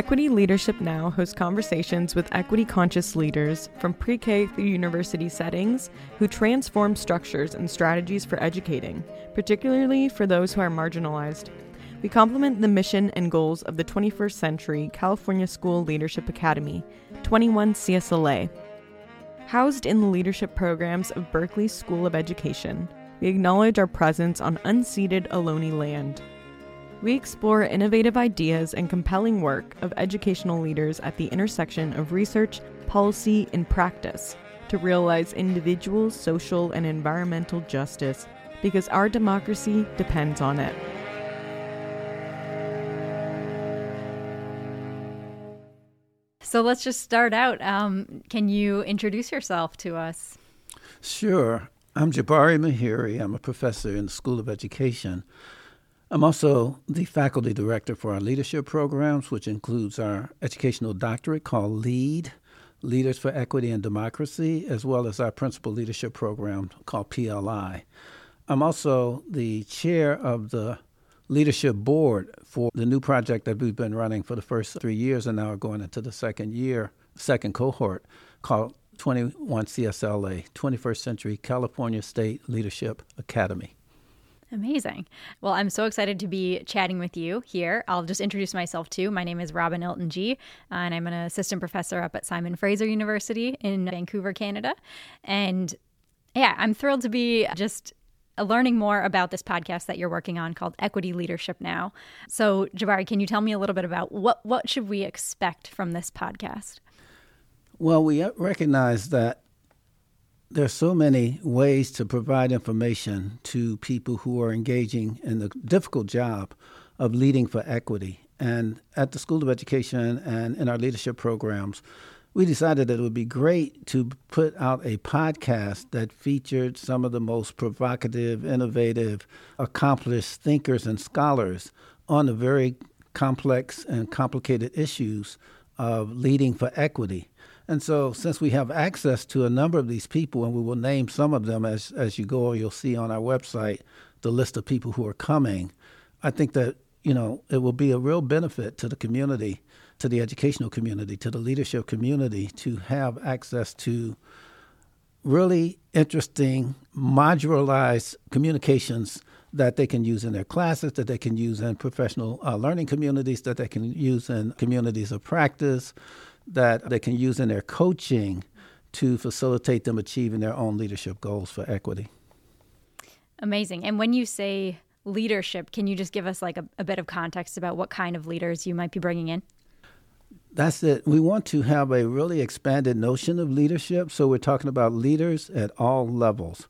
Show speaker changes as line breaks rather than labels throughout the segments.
Equity Leadership Now hosts conversations with equity conscious leaders from pre K through university settings who transform structures and strategies for educating, particularly for those who are marginalized. We complement the mission and goals of the 21st Century California School Leadership Academy, 21 CSLA. Housed in the leadership programs of Berkeley School of Education, we acknowledge our presence on unceded Ohlone land. We explore innovative ideas and compelling work of educational leaders at the intersection of research, policy, and practice to realize individual, social, and environmental justice because our democracy depends on it.
So let's just start out. Um, can you introduce yourself to us?
Sure. I'm Jabari Mahiri. I'm a professor in the School of Education. I'm also the faculty director for our leadership programs, which includes our educational doctorate called LEAD, Leaders for Equity and Democracy, as well as our principal leadership program called PLI. I'm also the chair of the leadership board for the new project that we've been running for the first three years and now are going into the second year, second cohort called 21 CSLA, 21st Century California State Leadership Academy.
Amazing. Well, I'm so excited to be chatting with you here. I'll just introduce myself too. My name is Robyn Ilten-Gee, and I'm an assistant professor up at Simon Fraser University in Vancouver, Canada. And yeah, I'm thrilled to be just learning more about this podcast that you're working on called Equity Leadership Now. So, Jabari, can you tell me a little bit about what what should we expect from this podcast?
Well, we recognize that there's so many ways to provide information to people who are engaging in the difficult job of leading for equity. And at the School of Education and in our leadership programs, we decided that it would be great to put out a podcast that featured some of the most provocative, innovative, accomplished thinkers and scholars on the very complex and complicated issues of leading for equity. And so, since we have access to a number of these people, and we will name some of them as, as you go, you'll see on our website the list of people who are coming. I think that, you know, it will be a real benefit to the community to the educational community, to the leadership community, to have access to really interesting modularized communications that they can use in their classes, that they can use in professional uh, learning communities, that they can use in communities of practice, that they can use in their coaching to facilitate them achieving their own leadership goals for equity.
Amazing. And when you say leadership, can you just give us like a, a bit of context about what kind of leaders you might be bringing in?
That's it. We want to have a really expanded notion of leadership. So we're talking about leaders at all levels.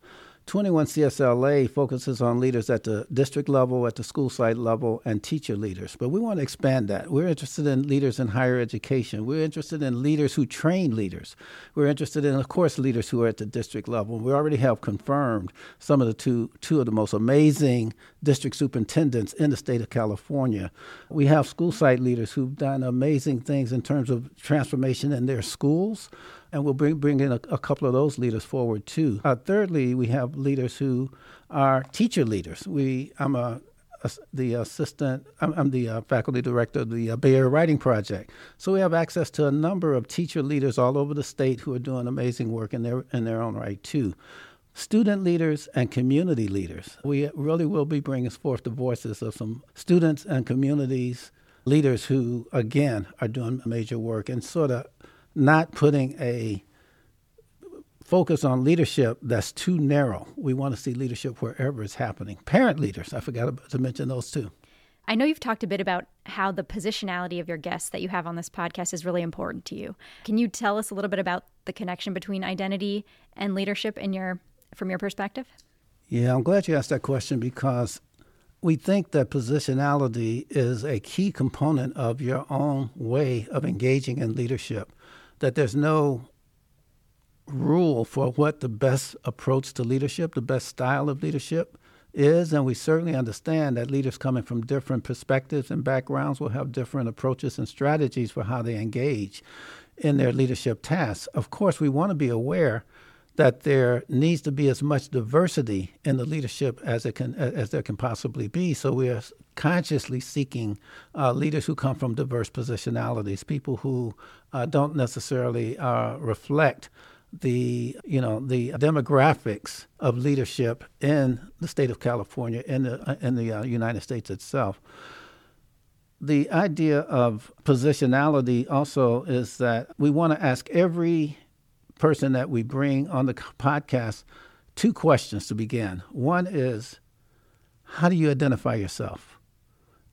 21 CSLA focuses on leaders at the district level, at the school site level, and teacher leaders. But we want to expand that. We're interested in leaders in higher education. We're interested in leaders who train leaders. We're interested in, of course, leaders who are at the district level. We already have confirmed some of the two, two of the most amazing district superintendents in the state of California. We have school site leaders who've done amazing things in terms of transformation in their schools and we'll bring bring in a, a couple of those leaders forward too. Uh, thirdly, we have leaders who are teacher leaders. We I'm a, the assistant. I'm, I'm the uh, faculty director of the uh, Bay Area Writing Project. So we have access to a number of teacher leaders all over the state who are doing amazing work in their in their own right too. Student leaders and community leaders. We really will be bringing forth the voices of some students and communities leaders who, again, are doing major work and sort of not putting a focus on leadership that's too narrow. We want to see leadership wherever it's happening. Parent leaders, I forgot to mention those too.
I know you've talked a bit about how the positionality of your guests that you have on this podcast is really important to you. Can you tell us a little bit about the connection between identity and leadership in your from your perspective?
Yeah, I'm glad you asked that question because we think that positionality is a key component of your own way of engaging in leadership that there's no rule for what the best approach to leadership, the best style of leadership is. And we certainly understand that leaders coming from different perspectives and backgrounds will have different approaches and strategies for how they engage in their leadership tasks. Of course, we want to be aware that there needs to be as much diversity in the leadership as it can as there can possibly be. So we are consciously seeking uh, leaders who come from diverse positionalities, people who uh, don't necessarily uh, reflect the you know the demographics of leadership in the state of California in the uh, in the uh, United States itself. The idea of positionality also is that we want to ask every person that we bring on the podcast two questions to begin. One is, how do you identify yourself?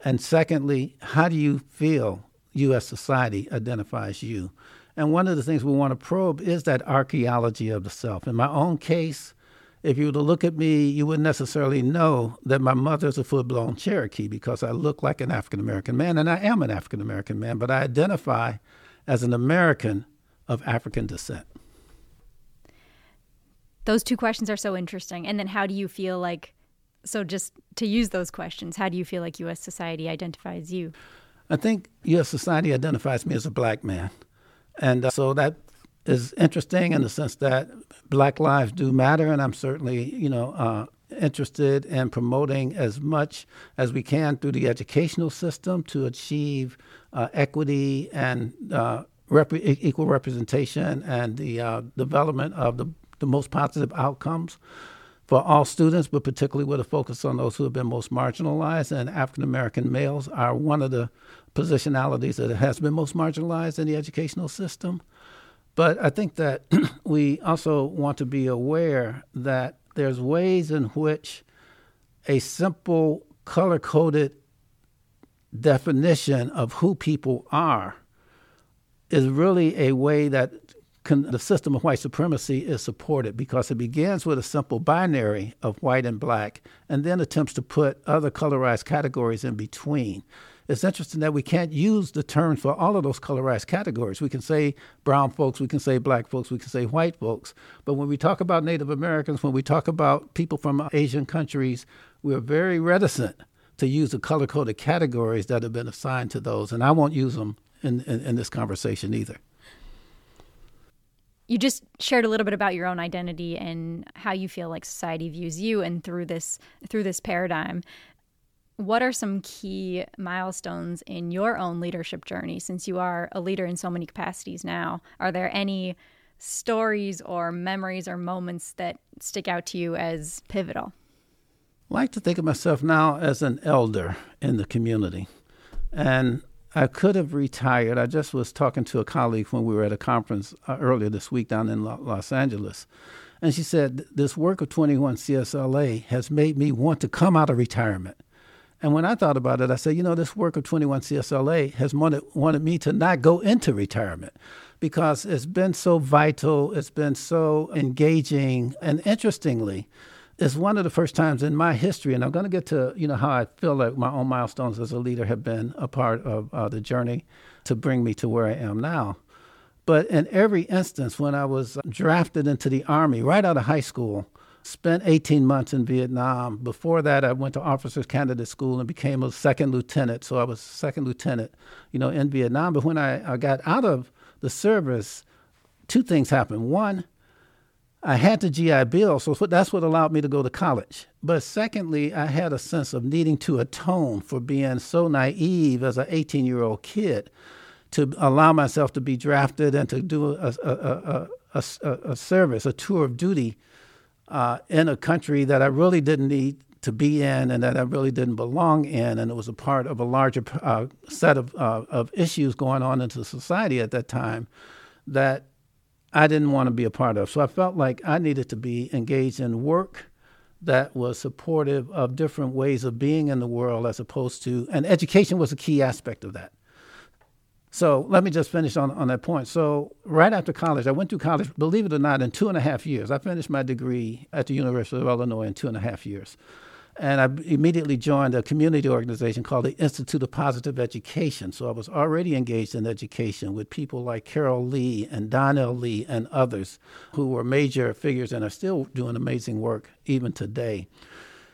And secondly, how do you feel U.S. society identifies you? And one of the things we want to probe is that archaeology of the self. In my own case, if you were to look at me, you wouldn't necessarily know that my mother's a full blown Cherokee because I look like an African American man, and I am an African American man, but I identify as an American of African descent.
Those two questions are so interesting. And then how do you feel like, so just to use those questions, how do you feel like U.S. society identifies you?
I think U.S. society identifies me as a black man. And uh, so that is interesting in the sense that black lives do matter. And I'm certainly, you know, uh, interested in promoting as much as we can through the educational system to achieve uh, equity and uh, rep- equal representation and the uh, development of the the most positive outcomes for all students, but particularly with a focus on those who have been most marginalized. And African American males are one of the positionalities that has been most marginalized in the educational system. But I think that we also want to be aware that there's ways in which a simple color coded definition of who people are is really a way that the system of white supremacy is supported because it begins with a simple binary of white and black and then attempts to put other colorized categories in between. It's interesting that we can't use the terms for all of those colorized categories. We can say brown folks, we can say black folks, we can say white folks. But when we talk about Native Americans, when we talk about people from Asian countries, we're very reticent to use the color coded categories that have been assigned to those. And I won't use them in, in, in this conversation either
you just shared a little bit about your own identity and how you feel like society views you and through this through this paradigm. What are some key milestones in your own leadership journey since you are a leader in so many capacities now? Are there any stories or memories or moments that stick out to you as pivotal?
I like to think of myself now as an elder in the community. And I could have retired. I just was talking to a colleague when we were at a conference uh, earlier this week down in Los Angeles. And she said, This work of 21 CSLA has made me want to come out of retirement. And when I thought about it, I said, you know, this work of 21 CSLA has wanted, wanted me to not go into retirement because it's been so vital, it's been so engaging. And interestingly, it's one of the first times in my history, and I'm going to get to you know how I feel like my own milestones as a leader have been a part of uh, the journey to bring me to where I am now. But in every instance, when I was drafted into the Army right out of high school, spent 18 months in Vietnam. Before that, I went to officers candidate school and became a second lieutenant. So I was second lieutenant, you know, in Vietnam. But when I, I got out of the service, two things happened. One, I had the GI Bill, so that's what allowed me to go to college. But secondly, I had a sense of needing to atone for being so naive as an 18 year old kid to allow myself to be drafted and to do a, a, a, a service, a tour of duty uh, in a country that I really didn't need to be in and that I really didn't belong in. And it was a part of a larger uh, set of, uh, of issues going on into society at that time that I didn't want to be a part of. So I felt like I needed to be engaged in work that was supportive of different ways of being in the world as opposed to, and education was a key aspect of that. So let me just finish on, on that point. So, right after college, I went to college, believe it or not, in two and a half years. I finished my degree at the University of Illinois in two and a half years. And I immediately joined a community organization called the Institute of Positive Education. So I was already engaged in education with people like Carol Lee and Donnell Lee and others who were major figures and are still doing amazing work even today.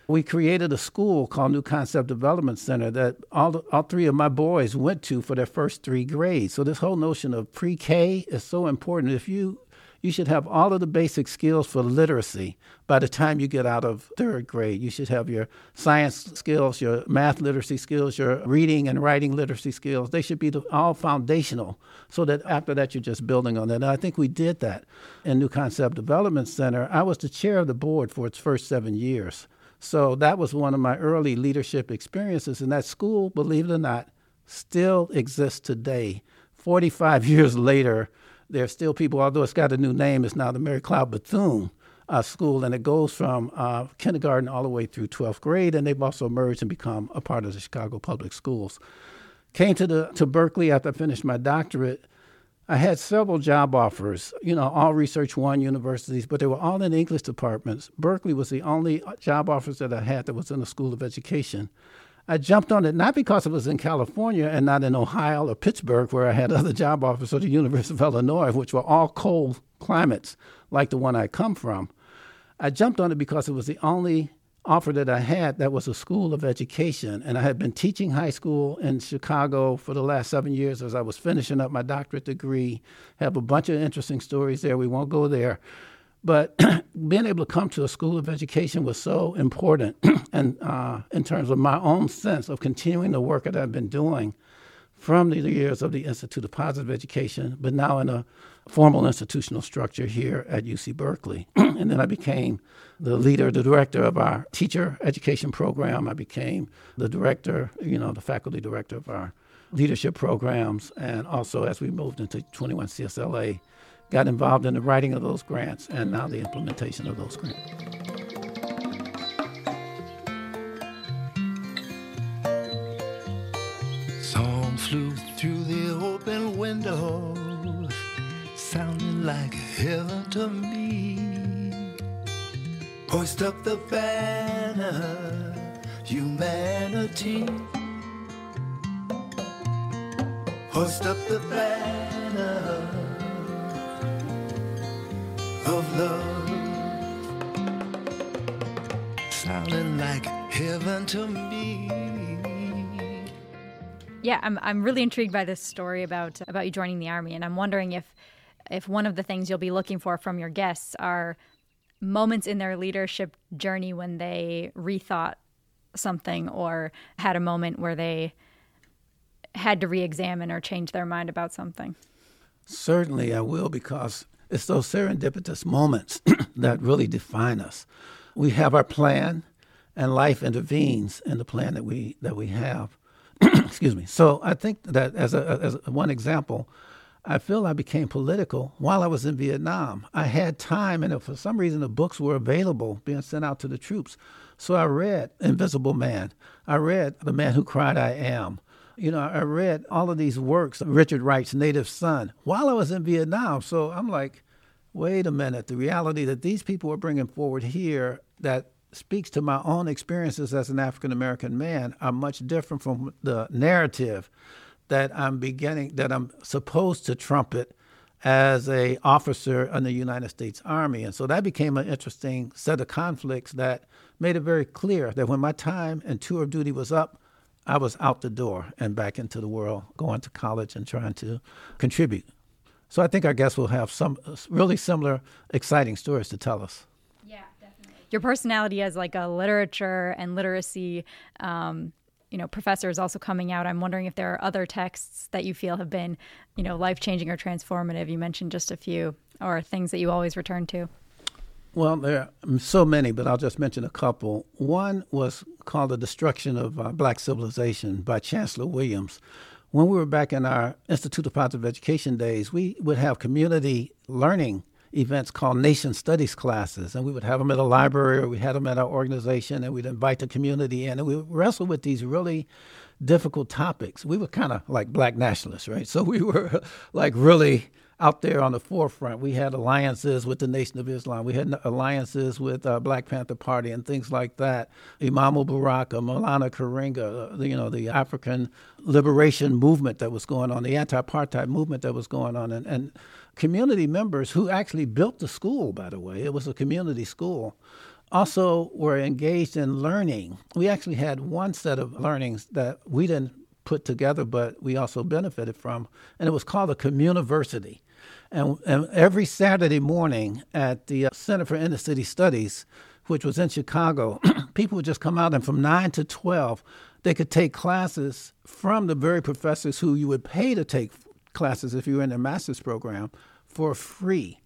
We created a school called New Concept Development Center that all, all three of my boys went to for their first three grades. So this whole notion of pre-K is so important. If you You should have all of the basic skills for literacy by the time you get out of third grade. You should have your science skills, your math literacy skills, your reading and writing literacy skills. They should be all foundational so that after that you're just building on that. And I think we did that in New Concept Development Center. I was the chair of the board for its first seven years. So that was one of my early leadership experiences. And that school, believe it or not, still exists today. 45 years later, there are still people, although it's got a new name, it's now the Mary McLeod Bethune uh, School, and it goes from uh, kindergarten all the way through 12th grade, and they've also merged and become a part of the Chicago Public Schools. Came to, the, to Berkeley after I finished my doctorate I had several job offers, you know, all Research One universities, but they were all in English departments. Berkeley was the only job offers that I had that was in the School of Education. I jumped on it not because it was in California and not in Ohio or Pittsburgh, where I had other job offers, or the University of Illinois, which were all cold climates like the one I come from. I jumped on it because it was the only offer that I had that was a school of education. And I had been teaching high school in Chicago for the last seven years as I was finishing up my doctorate degree. Have a bunch of interesting stories there. We won't go there. But being able to come to a school of education was so important, and uh, in terms of my own sense of continuing the work that I've been doing from the years of the Institute of Positive Education, but now in a formal institutional structure here at UC Berkeley. and then I became the leader, the director of our teacher education program. I became the director, you know, the faculty director of our leadership programs. And also, as we moved into 21 CSLA, got involved in the writing of those grants and now the implementation of those grants.
Song flew through the open window, sounding like heaven to me. Hoist up the banner, humanity. Hoist up the banner of love. Sounding like heaven to me.
Yeah, I'm I'm really intrigued by this story about about you joining the army, and I'm wondering if if one of the things you'll be looking for from your guests are moments in their leadership journey when they rethought something or had a moment where they had to re-examine or change their mind about something?
Certainly, I will because it's those serendipitous moments that really define us. We have our plan, and life intervenes in the plan that we that we have. Excuse me. So I think that as a, as one example, I feel I became political while I was in Vietnam. I had time, and for some reason, the books were available being sent out to the troops. So I read Invisible Man. I read The Man Who Cried I Am. You know, I read all of these works, Richard Wright's Native Son, while I was in Vietnam. So I'm like, wait a minute. The reality that these people are bringing forward here that speaks to my own experiences as an African American man are much different from the narrative that I'm beginning that I'm supposed to trumpet as a officer in the United States Army. And so that became an interesting set of conflicts that made it very clear that when my time and tour of duty was up, I was out the door and back into the world, going to college and trying to contribute. So I think our guests will have some really similar, exciting stories to tell us.
Yeah, definitely. Your personality as like a literature and literacy um, you know professor is also coming out i'm wondering if there are other texts that you feel have been you know life changing or transformative you mentioned just a few or things that you always return to
well there are so many but i'll just mention a couple. One was called the destruction of uh, black civilization by chancellor williams. When we were back in our institute of positive education days we would have community learning events called nation studies classes, and we would have them at a library or we had them at our organization, and we'd invite the community in, and we wrestle with these really difficult topics. We were kind of like black nationalists, right? So we were like really out there on the forefront. We had alliances with the Nation of Islam. We had alliances with uh, Black Panther Party and things like that. Imam Baraka, Maulana Karenga, uh, you know, the African liberation movement that was going on, the anti-apartheid movement that was going on, and, and community members who actually built the school, by the way, it was a community school, also were engaged in learning. We actually had one set of learnings that we didn't put together, but we also benefited from. And it was called a communiversity. And, and every Saturday morning at the uh, Center for Inner City Studies, which was in Chicago, people would just come out and from 9 to 12, they could take classes from the very professors who you would pay to take classes if you were in their master's program for free.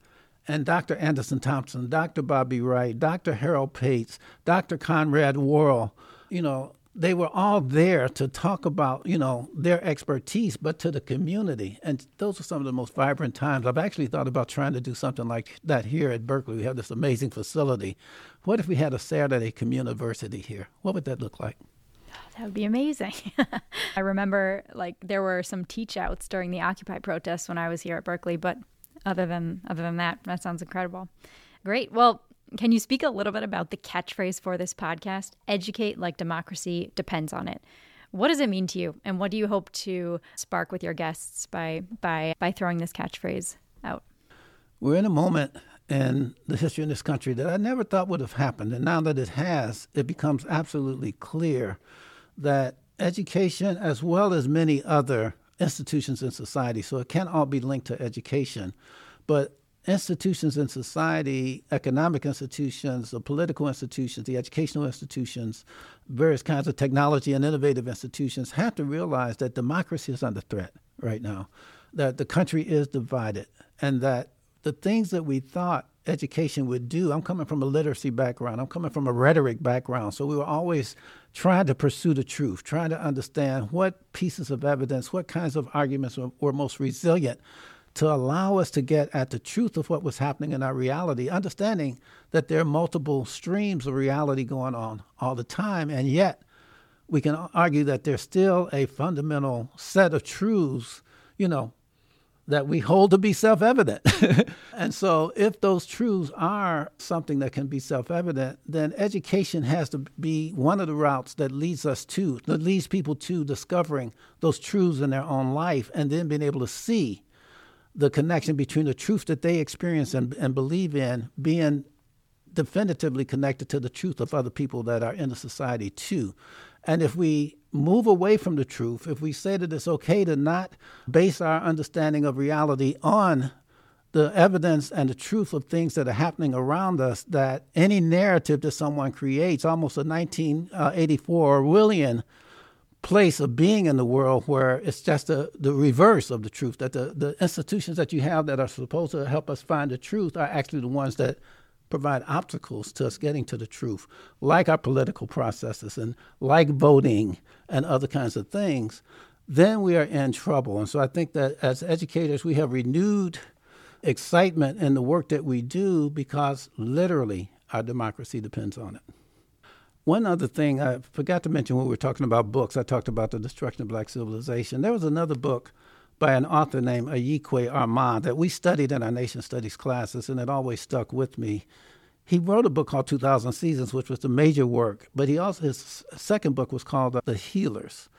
And Dr. Anderson Thompson, Dr. Bobby Wright, Dr. Harold Pates, Dr. Conrad Worrill, you know, they were all there to talk about, you know, their expertise, but to the community. And those are some of the most vibrant times. I've actually thought about trying to do something like that here at Berkeley. We have this amazing facility. What if we had a Saturday communiversity here? What would that look like?
That would be amazing. I remember like there were some teach outs during the Occupy protests when I was here at Berkeley, but other than other than that, that sounds incredible. Great. Well, can you speak a little bit about the catchphrase for this podcast? Educate like democracy depends on it. What does it mean to you, and what do you hope to spark with your guests by by by throwing this catchphrase out?
We're in a moment in the history of this country that I never thought would have happened, and now that it has, it becomes absolutely clear that education, as well as many other institutions in society, so it can't all be linked to education, but institutions in society, economic institutions, the political institutions, the educational institutions, various kinds of technology and innovative institutions have to realize that democracy is under threat right now, that the country is divided, and that the things that we thought education would do. I'm coming from a literacy background. I'm coming from a rhetoric background. So we were always trying to pursue the truth, trying to understand what pieces of evidence, what kinds of arguments were, were most resilient to allow us to get at the truth of what was happening in our reality, understanding that there are multiple streams of reality going on all the time, and yet we can argue that there's still a fundamental set of truths, you know, that we hold to be self evident. and so, if those truths are something that can be self evident, then education has to be one of the routes that leads us to, that leads people to discovering those truths in their own life and then being able to see the connection between the truth that they experience and, and believe in being definitively connected to the truth of other people that are in the society too. And if we move away from the truth, if we say that it's okay to not base our understanding of reality on the evidence and the truth of things that are happening around us, that any narrative that someone creates, almost a 1984 Orwellian place of being in the world where it's just a, the reverse of the truth, that the, the institutions that you have that are supposed to help us find the truth are actually the ones that provide obstacles to us getting to the truth, like our political processes and like voting and other kinds of things, then we are in trouble. And so I think that as educators, we have renewed excitement in the work that we do because literally our democracy depends on it. One other thing I forgot to mention when we were talking about books, I talked about the destruction of black civilization. There was another book by an author named Ayi Kwei Armah that we studied in our nation studies classes, and it always stuck with me. He wrote a book called 2000 Seasons, which was the major work, but he also his second book was called The Healers.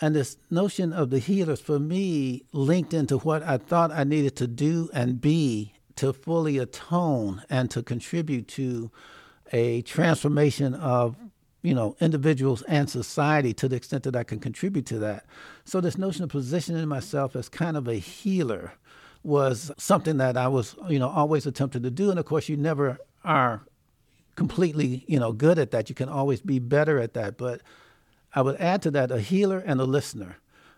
And this notion of the healers for me linked into what I thought I needed to do and be to fully atone and to contribute to a transformation of you know individuals and society to the extent that I can contribute to that. So this notion of positioning myself as kind of a healer was something that I was you know always attempting to do, and of course you never are completely you know good at that. You can always be better at that, but I would add to that a healer and a listener.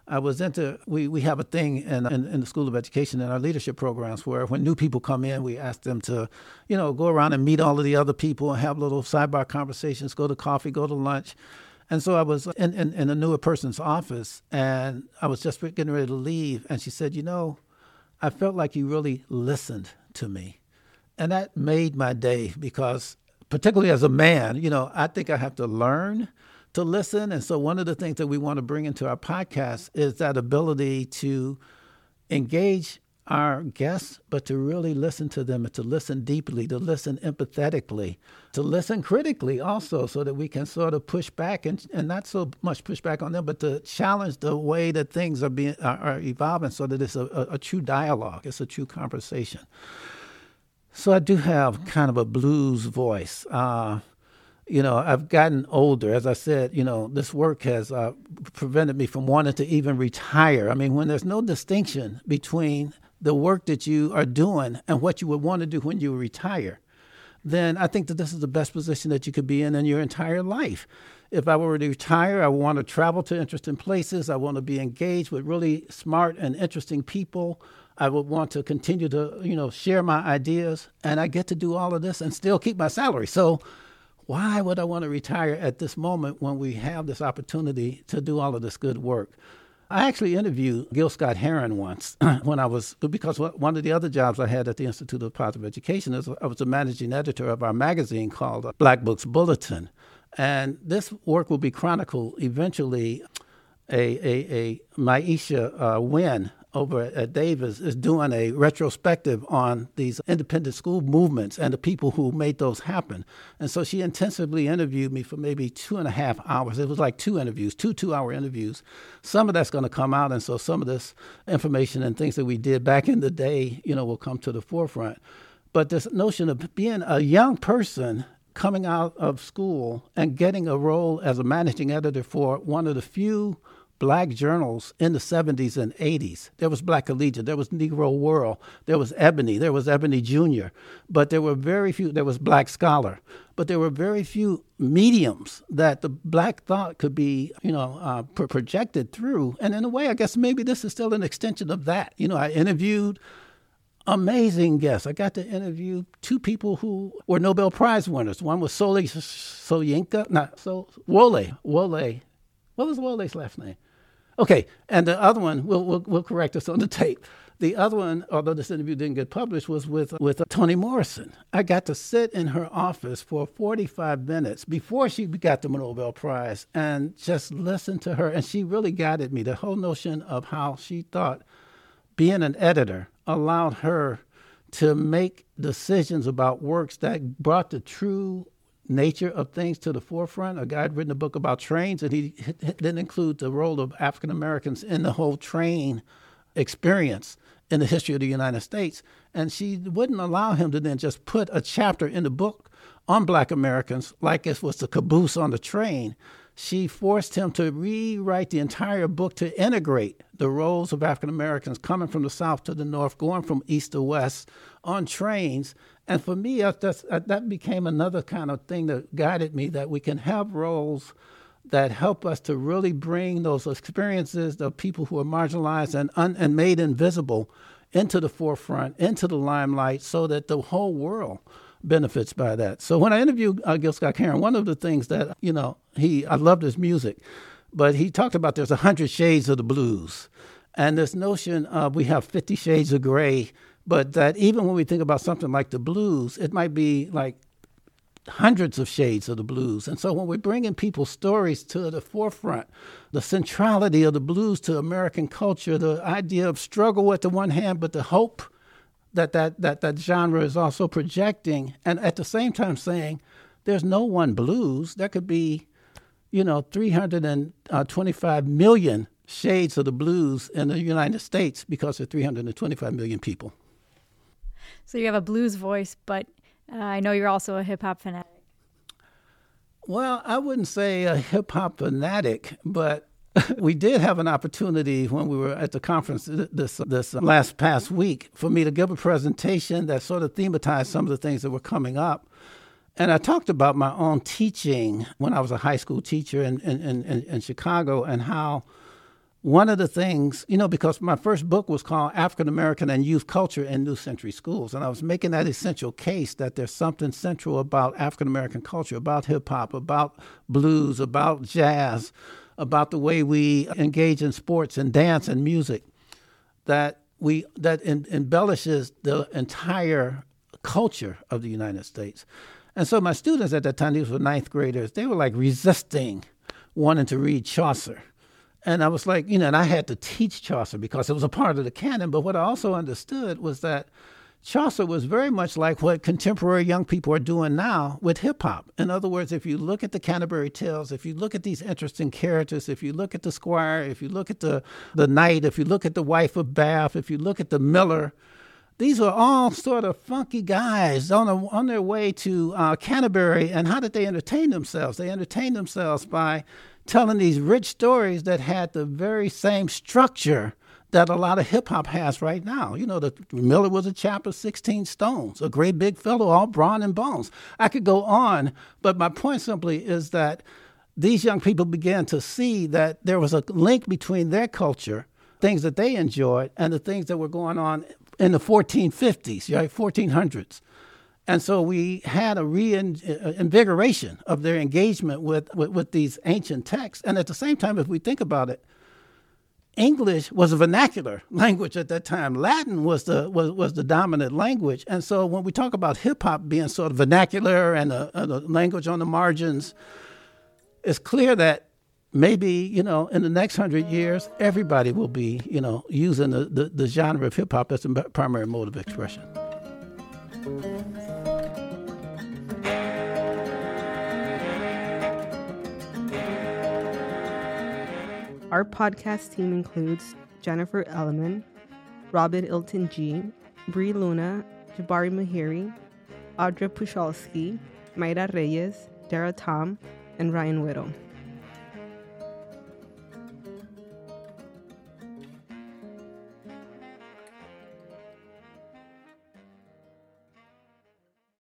I was into, we, we have a thing in, in, in, the School of Education in our leadership programs where when new people come in, we ask them to, you know, go around and meet all of the other people and have little sidebar conversations, go to coffee, go to lunch. And so I was in, in, in a newer person's office and I was just getting ready to leave. And she said, You know, I felt like you really listened to me. And that made my day because, particularly as a man, you know, I think I have to learn to listen. And so, one of the things that we want to bring into our podcast is that ability to engage our guests, but to really listen to them and to listen deeply, to listen empathetically, to listen critically also, so that we can sort of push back and, and not so much push back on them, but to challenge the way that things are being are, are evolving so that it's a, a, a true dialogue, it's a true conversation. So I do have kind of a blues voice. Uh, you know, I've gotten older. As I said, you know, this work has uh, prevented me from wanting to even retire. I mean, when there's no distinction between the work that you are doing and what you would want to do when you retire, then I think that this is the best position that you could be in in your entire life. If I were to retire, I want to travel to interesting places. I want to be engaged with really smart and interesting people. I would want to continue to, you know, share my ideas, and I get to do all of this and still keep my salary. So, why would I want to retire at this moment when we have this opportunity to do all of this good work? I actually interviewed Gil Scott Heron once when I was, because one of the other jobs I had at the Institute of Positive Education is I was the managing editor of our magazine called Black Books Bulletin. And this work will be chronicled eventually. A, a, a Maisha uh, Winn over at Davis is doing a retrospective on these independent school movements and the people who made those happen. And so she intensively interviewed me for maybe two and a half hours. It was like two interviews, two two hour interviews. Some of that's going to come out. And so some of this information and things that we did back in the day, you know, will come to the forefront. But this notion of being a young person coming out of school and getting a role as a managing editor for one of the few black journals in the 70s and 80s. There was Black Collegian, there was Negro World, there was Ebony, there was Ebony Jr., but there were very few, there was Black Scholar, but there were very few mediums that the black thought could be, you know, uh, projected through. And in a way, I guess maybe this is still an extension of that. You know, I interviewed amazing guests. I got to interview two people who were Nobel Prize winners. One was Sole Soyinka, not so Wole, Wole. What was Wole's last name? Okay, and the other one, we'll, we'll, we'll correct us on the tape. The other one, although this interview didn't get published, was with, with uh, Toni Morrison. I got to sit in her office for 45 minutes before she got the Nobel Prize and just listen to her. And she really guided me. The whole notion of how she thought being an editor allowed her to make decisions about works that brought the true nature of things to the forefront. A guy had written a book about trains, and he didn't include the role of African Americans in the whole train experience in the history of the United States. And she wouldn't allow him to then just put a chapter in the book on Black Americans like it was the caboose on the train she forced him to rewrite the entire book to integrate the roles of African Americans coming from the South to the North, going from East to West on trains. And for me, that became another kind of thing that guided me that we can have roles that help us to really bring those experiences of people who are marginalized and, un- and made invisible into the forefront, into the limelight, so that the whole world benefits by that. So when I interviewed uh, Gil Scott Heron, one of the things that you know he I loved his music, but he talked about there's a hundred shades of the blues, and this notion of we have fifty shades of gray, but that even when we think about something like the blues, it might be like hundreds of shades of the blues. And so when we're bringing people's stories to the forefront, the centrality of the blues to American culture, the idea of struggle at the one hand, but the hope that that, that that genre is also projecting and at the same time saying there's no one blues. There could be, you know, 325 million shades of the blues in the United States because of 325 million people.
So you have a blues voice, but uh, I know you're also a hip hop fanatic.
Well, I wouldn't say a hip hop fanatic, but we did have an opportunity when we were at the conference this this last past week for me to give a presentation that sort of thematized some of the things that were coming up. And I talked about my own teaching when I was a high school teacher in, in, in, in Chicago and how one of the things, you know, because my first book was called African American and Youth Culture in New Century Schools. And I was making that essential case that there's something central about African American culture, about hip hop, about blues, about jazz, about the way we engage in sports and dance and music that we that embellishes the entire culture of the United States. And so my students at that time, these were ninth graders, they were like resisting wanting to read Chaucer. And I was like, you know, and I had to teach Chaucer because it was a part of the canon. But what I also understood was that Chaucer was very much like what contemporary young people are doing now with hip hop. In other words, if you look at the Canterbury Tales, if you look at these interesting characters, if you look at the squire, if you look at the, the knight, if you look at the wife of Bath, if you look at the miller, these were all sort of funky guys on, a, on their way to uh, Canterbury. And how did they entertain themselves? They entertained themselves by telling these rich stories that had the very same structure that a lot of hip hop has right now. You know, the Miller was a chap of 16 stones, a great big fellow, all brawn and bones. I could go on, but my point simply is that these young people began to see that there was a link between their culture, things that they enjoyed, and the things that were going on in the 1450s, right, 1400s. And so we had a reinvigoration uh, of their engagement with, with, with these ancient texts. And at the same time, if we think about it, English was a vernacular language at that time. Latin was the was, was the dominant language, and so when we talk about hip hop being sort of vernacular and a, a, language on the margins, it's clear that maybe you know in the next hundred years everybody will be you know using the, the, the genre of hip hop as a primary mode of expression.
Our podcast team includes Jennifer Elliman, Robyn Ilten-Gee, Brie Luna, Jabari Mahiri, Audra Pushalski, Mayra Reyes, Dara Tom, and Ryan Whittle.